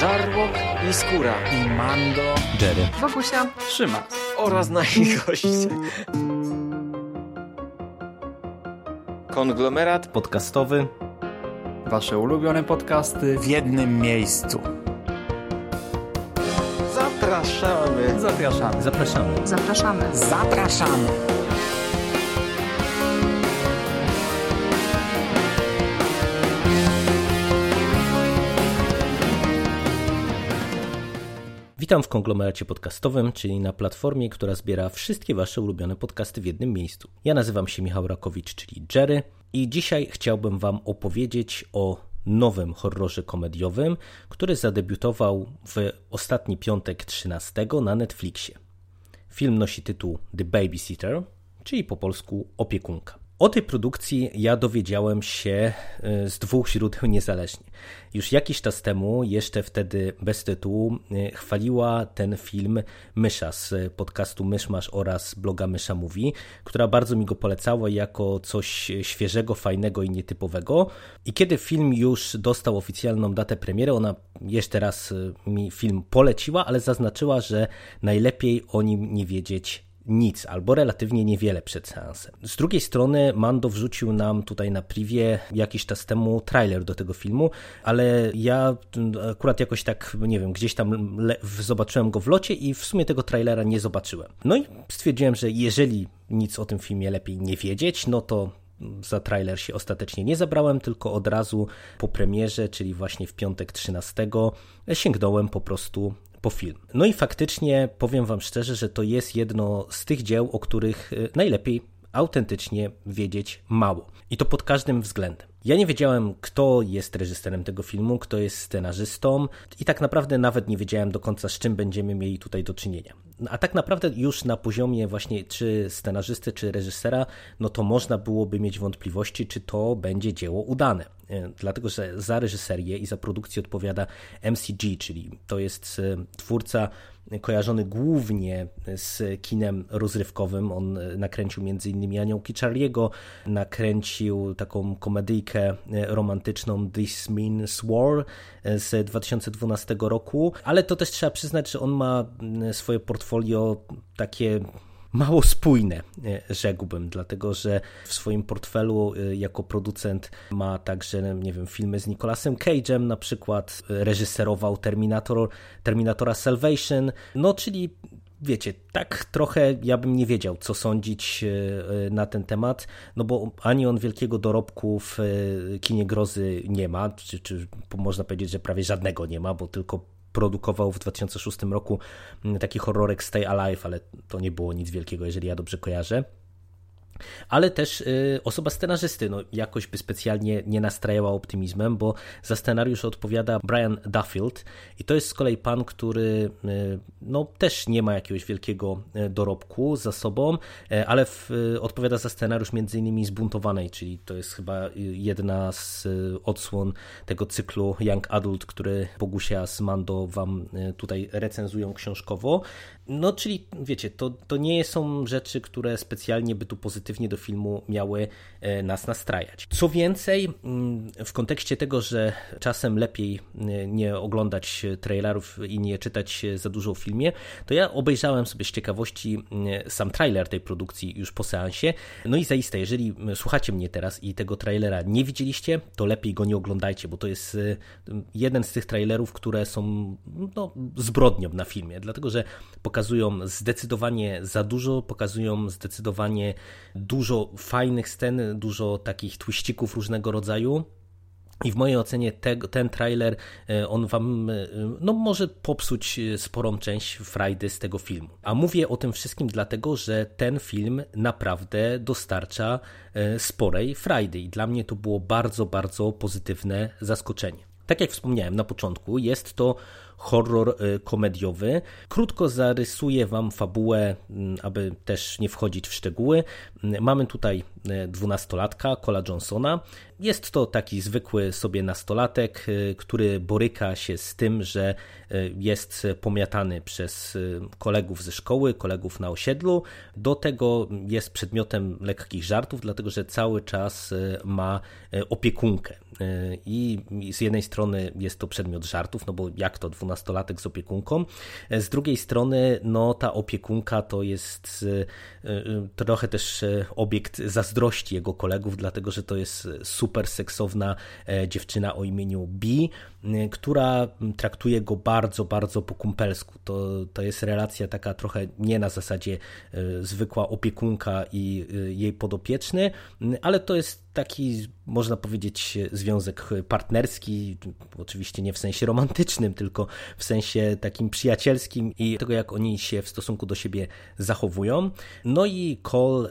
Żarłok i Skóra i Mando, Jerry, Wokusia, Trzyma oraz nasi goście. Konglomerat podcastowy. Wasze ulubione podcasty w jednym miejscu. Zapraszamy. Zapraszamy. Zapraszamy. zapraszamy. Zapraszamy. Witam w konglomeracie podcastowym, czyli na platformie, która zbiera wszystkie Wasze ulubione podcasty w jednym miejscu. Ja nazywam się Michał Rakowicz, czyli Jerry, i dzisiaj chciałbym Wam opowiedzieć o nowym horrorze komediowym, który zadebiutował w ostatni piątek 13 na Netflixie. Film nosi tytuł The Babysitter, czyli po polsku opiekunka. O tej produkcji ja dowiedziałem się e, z dwóch źródeł niezależnie. Już jakiś czas temu, jeszcze wtedy bez tytułu, e, chwaliła ten film Mysza z podcastu Myszmasz oraz bloga Mysza Mówi, która bardzo mi go polecała jako coś świeżego, fajnego i nietypowego. I kiedy film już dostał oficjalną datę premiery, ona jeszcze raz e, mi film poleciła, ale zaznaczyła, że najlepiej o nim nie wiedzieć nic albo relatywnie niewiele przed seansem. Z drugiej strony Mando wrzucił nam tutaj na privie jakiś czas temu trailer do tego filmu, ale ja akurat jakoś tak, nie wiem, gdzieś tam zobaczyłem go w locie i w sumie tego trailera nie zobaczyłem. No i stwierdziłem, że jeżeli nic o tym filmie lepiej nie wiedzieć, no to za trailer się ostatecznie nie zabrałem, tylko od razu po premierze, czyli właśnie w piątek 13, sięgnąłem po prostu po film. No i faktycznie powiem Wam szczerze, że to jest jedno z tych dzieł, o których y, najlepiej autentycznie wiedzieć mało. I to pod każdym względem. Ja nie wiedziałem, kto jest reżyserem tego filmu, kto jest scenarzystą, i tak naprawdę nawet nie wiedziałem do końca, z czym będziemy mieli tutaj do czynienia. A tak naprawdę już na poziomie właśnie czy scenarzysty, czy reżysera, no to można byłoby mieć wątpliwości, czy to będzie dzieło udane. E, dlatego, że za reżyserię i za produkcję odpowiada MCG, czyli to jest e, twórca kojarzony głównie z kinem rozrywkowym. On nakręcił m.in. Aniołki Charlie'ego, nakręcił taką komedyjkę romantyczną This Means War z 2012 roku, ale to też trzeba przyznać, że on ma swoje portfolio takie mało spójne, e, rzekłbym, dlatego że w swoim portfelu e, jako producent ma także, nie wiem, filmy z Nicolasem Cage'em, na przykład e, reżyserował Terminator, Terminatora Salvation, no czyli wiecie, tak trochę ja bym nie wiedział, co sądzić na ten temat, no bo ani on wielkiego dorobku w kinie grozy nie ma, czy, czy można powiedzieć, że prawie żadnego nie ma, bo tylko produkował w 2006 roku taki horrorek Stay Alive, ale to nie było nic wielkiego, jeżeli ja dobrze kojarzę ale też y, osoba scenarzysty no, jakoś by specjalnie nie nastrajała optymizmem, bo za scenariusz odpowiada Brian Duffield i to jest z kolei pan, który y, no, też nie ma jakiegoś wielkiego y, dorobku za sobą, ale w, odpowiada za scenariusz między innymi Zbuntowanej, czyli to jest chyba jedna z odsłon tego cyklu Young Adult, który Bogusia z Mando wam tutaj recenzują książkowo. No, czyli wiecie, to, to nie są rzeczy, które specjalnie by tu pozytywnie do filmu miały e, nas nastrajać. Co więcej, mm, w kontekście tego, że czasem lepiej e, nie oglądać trailerów i nie czytać za dużo o filmie, to ja obejrzałem sobie z ciekawości e, sam trailer tej produkcji już po seansie. No i zaiste, jeżeli słuchacie mnie teraz i tego trailera nie widzieliście, to lepiej go nie oglądajcie, bo to jest jeden z tych trailerów, które są no, zbrodnią na filmie, dlatego że pokazują zdecydowanie za dużo, pokazują zdecydowanie dużo fajnych scen, dużo takich twiścików różnego rodzaju. I w mojej ocenie te, ten trailer, e, on wam e, no, może popsuć e, sporą część frajdy z tego filmu. A mówię o tym wszystkim dlatego, że ten film naprawdę dostarcza sporej frajdy i dla mnie to było bardzo, bardzo pozytywne zaskoczenie. Tak jak wspomniałem na początku, jest to horror y, komediowy. Krótko zarysuję Wam fabułę, mm, aby też nie wchodzić w szczegóły. Mm, mamy tutaj y, dwunastolatka, Cola Johnsona. Jest to taki zwykły sobie nastolatek, y, który boryka się z tym, że jest pomiatany przez kolegów ze szkoły, kolegów na osiedlu. Do tego jest przedmiotem lekkich żartów, dlatego że cały czas ma opiekunkę. I z jednej strony jest to przedmiot żartów, no bo jak to dwunastolatek z opiekunką, z drugiej strony no ta opiekunka to jest trochę też obiekt zazdrości jego kolegów, dlatego że to jest super seksowna dziewczyna o imieniu B, która traktuje go bardzo, bardzo po kumpelsku. To, to jest relacja taka trochę nie na zasadzie zwykła opiekunka i jej podopieczny, ale to jest taki, można powiedzieć, związek partnerski, oczywiście nie w sensie romantycznym, tylko w sensie takim przyjacielskim i tego, jak oni się w stosunku do siebie zachowują. No i Cole,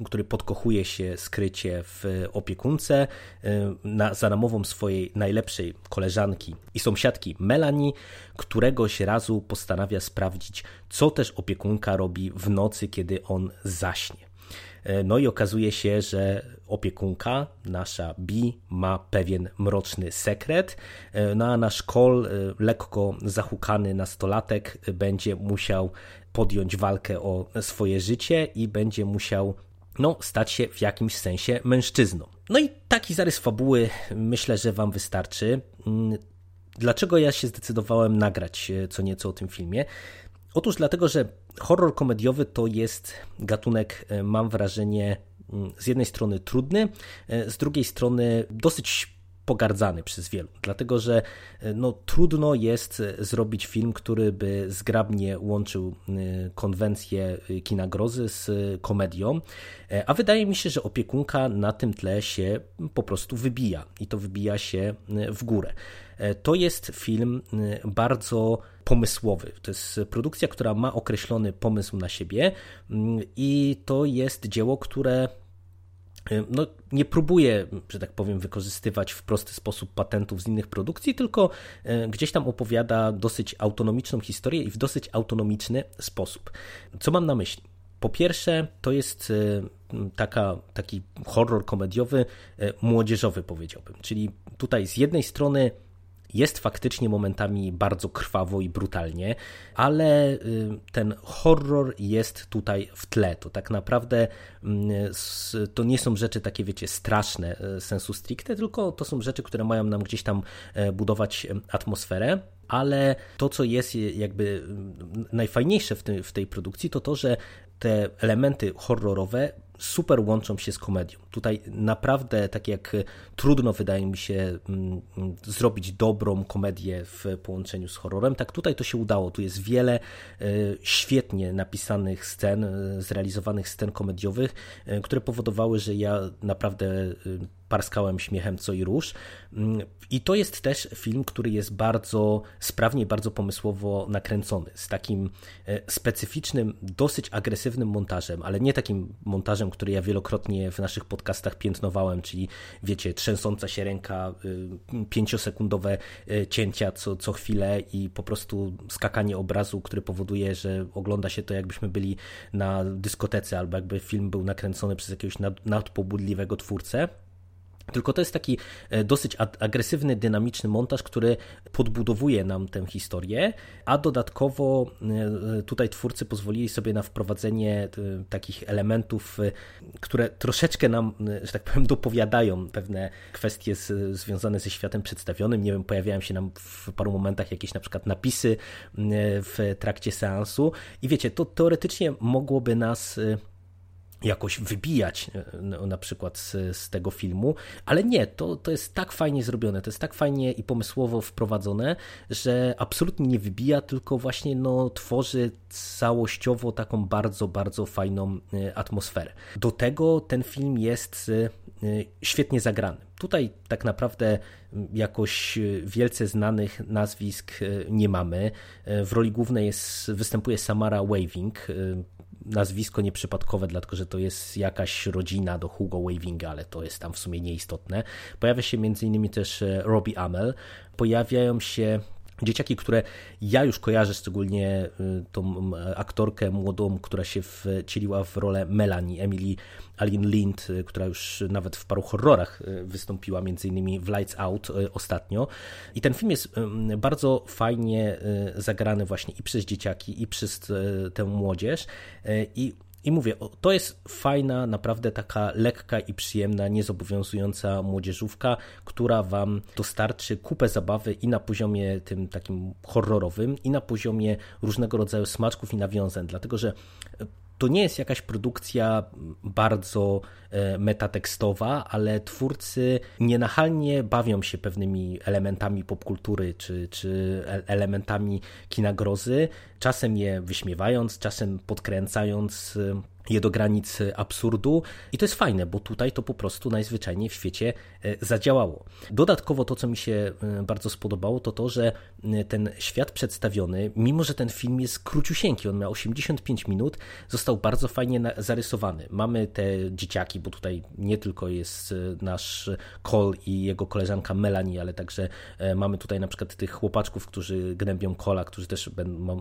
y, który podkochuje się skrycie w opiekunce, y, na, za namową swojej najlepszej koleżanki i sąsiadki Melanie, któregoś razu postanawia sprawdzić, co też opiekunka robi w nocy, kiedy on zaśnie. E, no i okazuje się, że opiekunka, nasza Bi, ma pewien mroczny sekret. E, no a nasz Kol, e, lekko zahukany nastolatek, będzie musiał podjąć walkę o swoje życie i będzie musiał no, stać się w jakimś sensie mężczyzną. No i taki zarys fabuły myślę, że Wam wystarczy. Mm, dlaczego ja się zdecydowałem nagrać co nieco o tym filmie? Otóż dlatego, że horror komediowy to jest gatunek, e, mam wrażenie, mm, z jednej strony trudny, e, z drugiej strony dosyć pogardzany przez wielu, dlatego że e, no, trudno jest zrobić film, który by zgrabnie łączył konwencję kina grozy z komedią, a wydaje mi się, że opiekunka na tym tle się po prostu wybija i to wybija się w górę. To jest film bardzo pomysłowy. To jest produkcja, która ma określony pomysł na siebie mm, i to jest dzieło, które no, nie próbuje, że tak powiem, wykorzystywać w prosty sposób patentów z innych produkcji, tylko y, gdzieś tam opowiada dosyć autonomiczną historię i w dosyć autonomiczny sposób. Co mam na myśli? Po pierwsze, to jest y, taka, taki horror komediowy, młodzieżowy, powiedziałbym. Czyli tutaj z jednej strony jest faktycznie momentami bardzo krwawo i brutalnie, ale y, ten horror jest tutaj w tle. To tak naprawdę mm, to nie są rzeczy takie, wiecie, straszne y, sensu stricte, tylko to są rzeczy, które mają nam gdzieś tam e, budować e, atmosferę ale to, co jest jakby mm, najfajniejsze w, w tej produkcji, to to, że te elementy horrorowe super łączą się z komedią. Tutaj naprawdę, tak jak trudno wydaje mi się mm, zrobić dobrą komedię w połączeniu z horrorem, tak tutaj to się udało. Tu jest wiele e, świetnie napisanych scen, e, zrealizowanych scen komediowych, e, które powodowały, że ja naprawdę parskałem śmiechem co i róż. Mm, I to jest też film, który jest bardzo sprawnie, bardzo pomysłowo nakręcony, z takim specyficznym, dosyć agresywnym montażem, ale nie takim montażem, który ja wielokrotnie w naszych podcastach piętnowałem, czyli wiecie, trzęsąca się ręka, y, pięciosekundowe y, cięcia co, co chwilę i po prostu skakanie obrazu, który powoduje, że ogląda się to jakbyśmy byli na dyskotece albo jakby film był nakręcony przez jakiegoś nadpobudliwego twórcę. Tylko to jest taki e, dosyć agresywny, dynamiczny montaż, który podbudowuje nam tę historię, a dodatkowo e, tutaj twórcy pozwolili sobie na wprowadzenie e, takich elementów, które troszeczkę nam, że tak powiem, dopowiadają pewne kwestie związane ze światem przedstawionym. Nie wiem, pojawiają się nam w paru momentach jakieś na przykład napisy w trakcie seansu i wiecie, to teoretycznie mogłoby nas jakoś wybijać e, na przykład z, z, tego filmu, ale nie, to, to jest tak fajnie zrobione, to jest tak fajnie i pomysłowo wprowadzone, że absolutnie nie wybija, tylko właśnie no, tworzy całościowo taką bardzo, bardzo fajną e, atmosferę. Do tego ten film jest e, świetnie zagrany. Tutaj tak naprawdę jakoś wielce znanych nazwisk nie mamy. W roli głównej jest, występuje Samara Waving, nazwisko nieprzypadkowe, dlatego że to jest jakaś rodzina do Hugo Wavinga, ale to jest tam w sumie nieistotne. Pojawia się m.in. też e, Robbie Amell, pojawiają się Dzieciaki, które ja już kojarzę, szczególnie y, tą aktorkę młodą, która się wcieliła w rolę Melanie, Emily Alin Lind, y, która już nawet w paru horrorach y, wystąpiła, między innymi w Lights Out ostatnio. I ten film jest bardzo fajnie zagrany właśnie i przez dzieciaki, i przez tę młodzież. I I mówię, to jest fajna, naprawdę taka lekka i przyjemna, niezobowiązująca młodzieżówka, która wam dostarczy kupę zabawy i na poziomie tym takim horrorowym, i na poziomie różnego rodzaju smaczków i nawiązań, dlatego że to nie jest jakaś produkcja bardzo e, metatekstowa, ale twórcy nienachalnie bawią się pewnymi elementami popkultury czy, czy e, elementami kina grozy, czasem je wyśmiewając, czasem podkręcając je do granic absurdu i to jest fajne, bo tutaj to po prostu najzwyczajniej w świecie e, zadziałało. Dodatkowo to, co mi się e, bardzo spodobało, to to, że e, ten świat przedstawiony, mimo że ten film jest króciusieńki, on miał 85 minut, został bardzo fajnie zarysowany. Mamy te dzieciaki, bo tutaj nie tylko jest nasz Cole i jego koleżanka Melanie, ale także mamy tutaj na przykład tych chłopaczków, którzy gnębią Cola, którzy też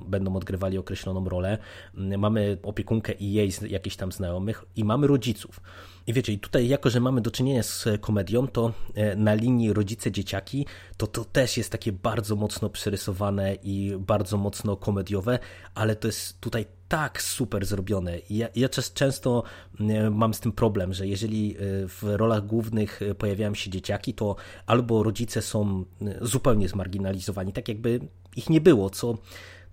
będą odgrywali określoną rolę. Mamy opiekunkę i jej jakichś tam znajomych i mamy rodziców. I wiecie, i tutaj jako, że mamy do czynienia z komedią, to e, na linii rodzice-dzieciaki, to to też jest takie bardzo mocno przerysowane i bardzo mocno komediowe, ale to jest tutaj tak super zrobione. Ja, ja często e, mam z tym problem, że jeżeli e, w rolach głównych pojawiają się dzieciaki, to albo rodzice są zupełnie zmarginalizowani, tak jakby ich nie było, co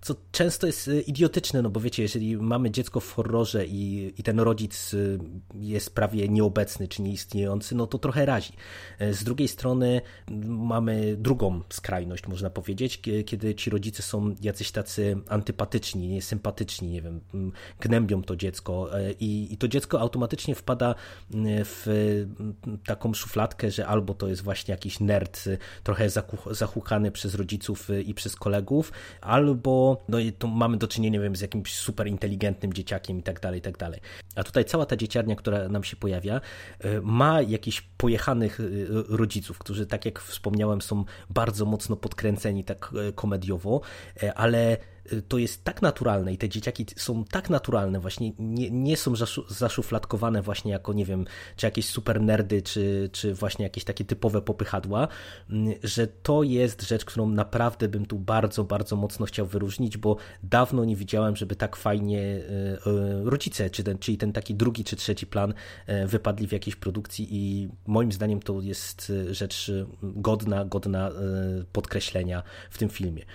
co często jest y, idiotyczne, no bo wiecie, jeżeli mamy dziecko w horrorze i, i ten rodzic y, jest prawie nieobecny czy nieistniejący, no to trochę razi. E, z drugiej strony mamy drugą skrajność, można powiedzieć, kiedy ci rodzice są jacyś tacy antypatyczni, niesympatyczni, nie wiem, gnębią to dziecko e, i, i to dziecko automatycznie wpada w taką szufladkę, że albo to jest właśnie jakiś nerd, trochę zahukany przez rodziców i przez kolegów, albo no i tu mamy do czynienia, wiem, z jakimś super inteligentnym dzieciakiem i tak dalej, i tak dalej. A tutaj cała ta dzieciarnia, która nam się pojawia, e, ma jakichś pojechanych e, rodziców, którzy, tak jak wspomniałem, są bardzo mocno podkręceni tak e, komediowo, ale to jest tak naturalne i te dzieciaki są tak naturalne, właśnie nie, nie są zaszufladkowane właśnie jako, nie wiem, czy jakieś super nerdy, czy, czy właśnie jakieś takie typowe popychadła, mm, że to jest rzecz, którą naprawdę bym tu bardzo, bardzo mocno chciał wyróżnić, bo dawno nie widziałem, żeby tak fajnie e, e, rodzice, czy ten, czyli ten taki drugi czy trzeci plan wypadli w jakiejś produkcji i moim zdaniem to jest rzecz godna, godna podkreślenia w tym filmie.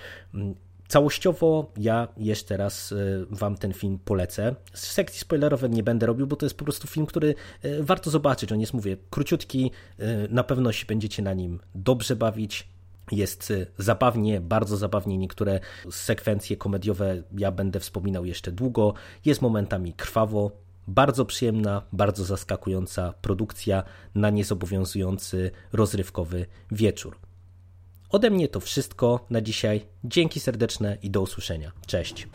Całościowo ja jeszcze raz y, Wam ten film polecę. Z sekcji spoilerowej nie będę robił, bo to jest po prostu film, który y, warto zobaczyć. On jest, mówię, króciutki, y, na pewno się będziecie na nim dobrze bawić. Jest zabawnie, bardzo zabawnie. Niektóre sekwencje komediowe ja będę wspominał jeszcze długo. Jest momentami krwawo, bardzo przyjemna, bardzo zaskakująca produkcja na niezobowiązujący, rozrywkowy wieczór. Ode mnie to wszystko na dzisiaj. Dzięki serdeczne i do usłyszenia. Cześć.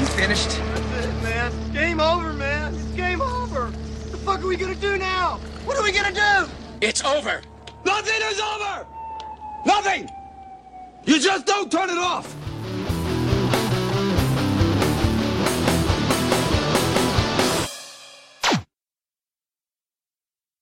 You finished? That's it, man. Game over, man. It's game over. What the fuck are we gonna do now? What are we gonna do? It's over. Nothing is over. Nothing. You just don't turn it off.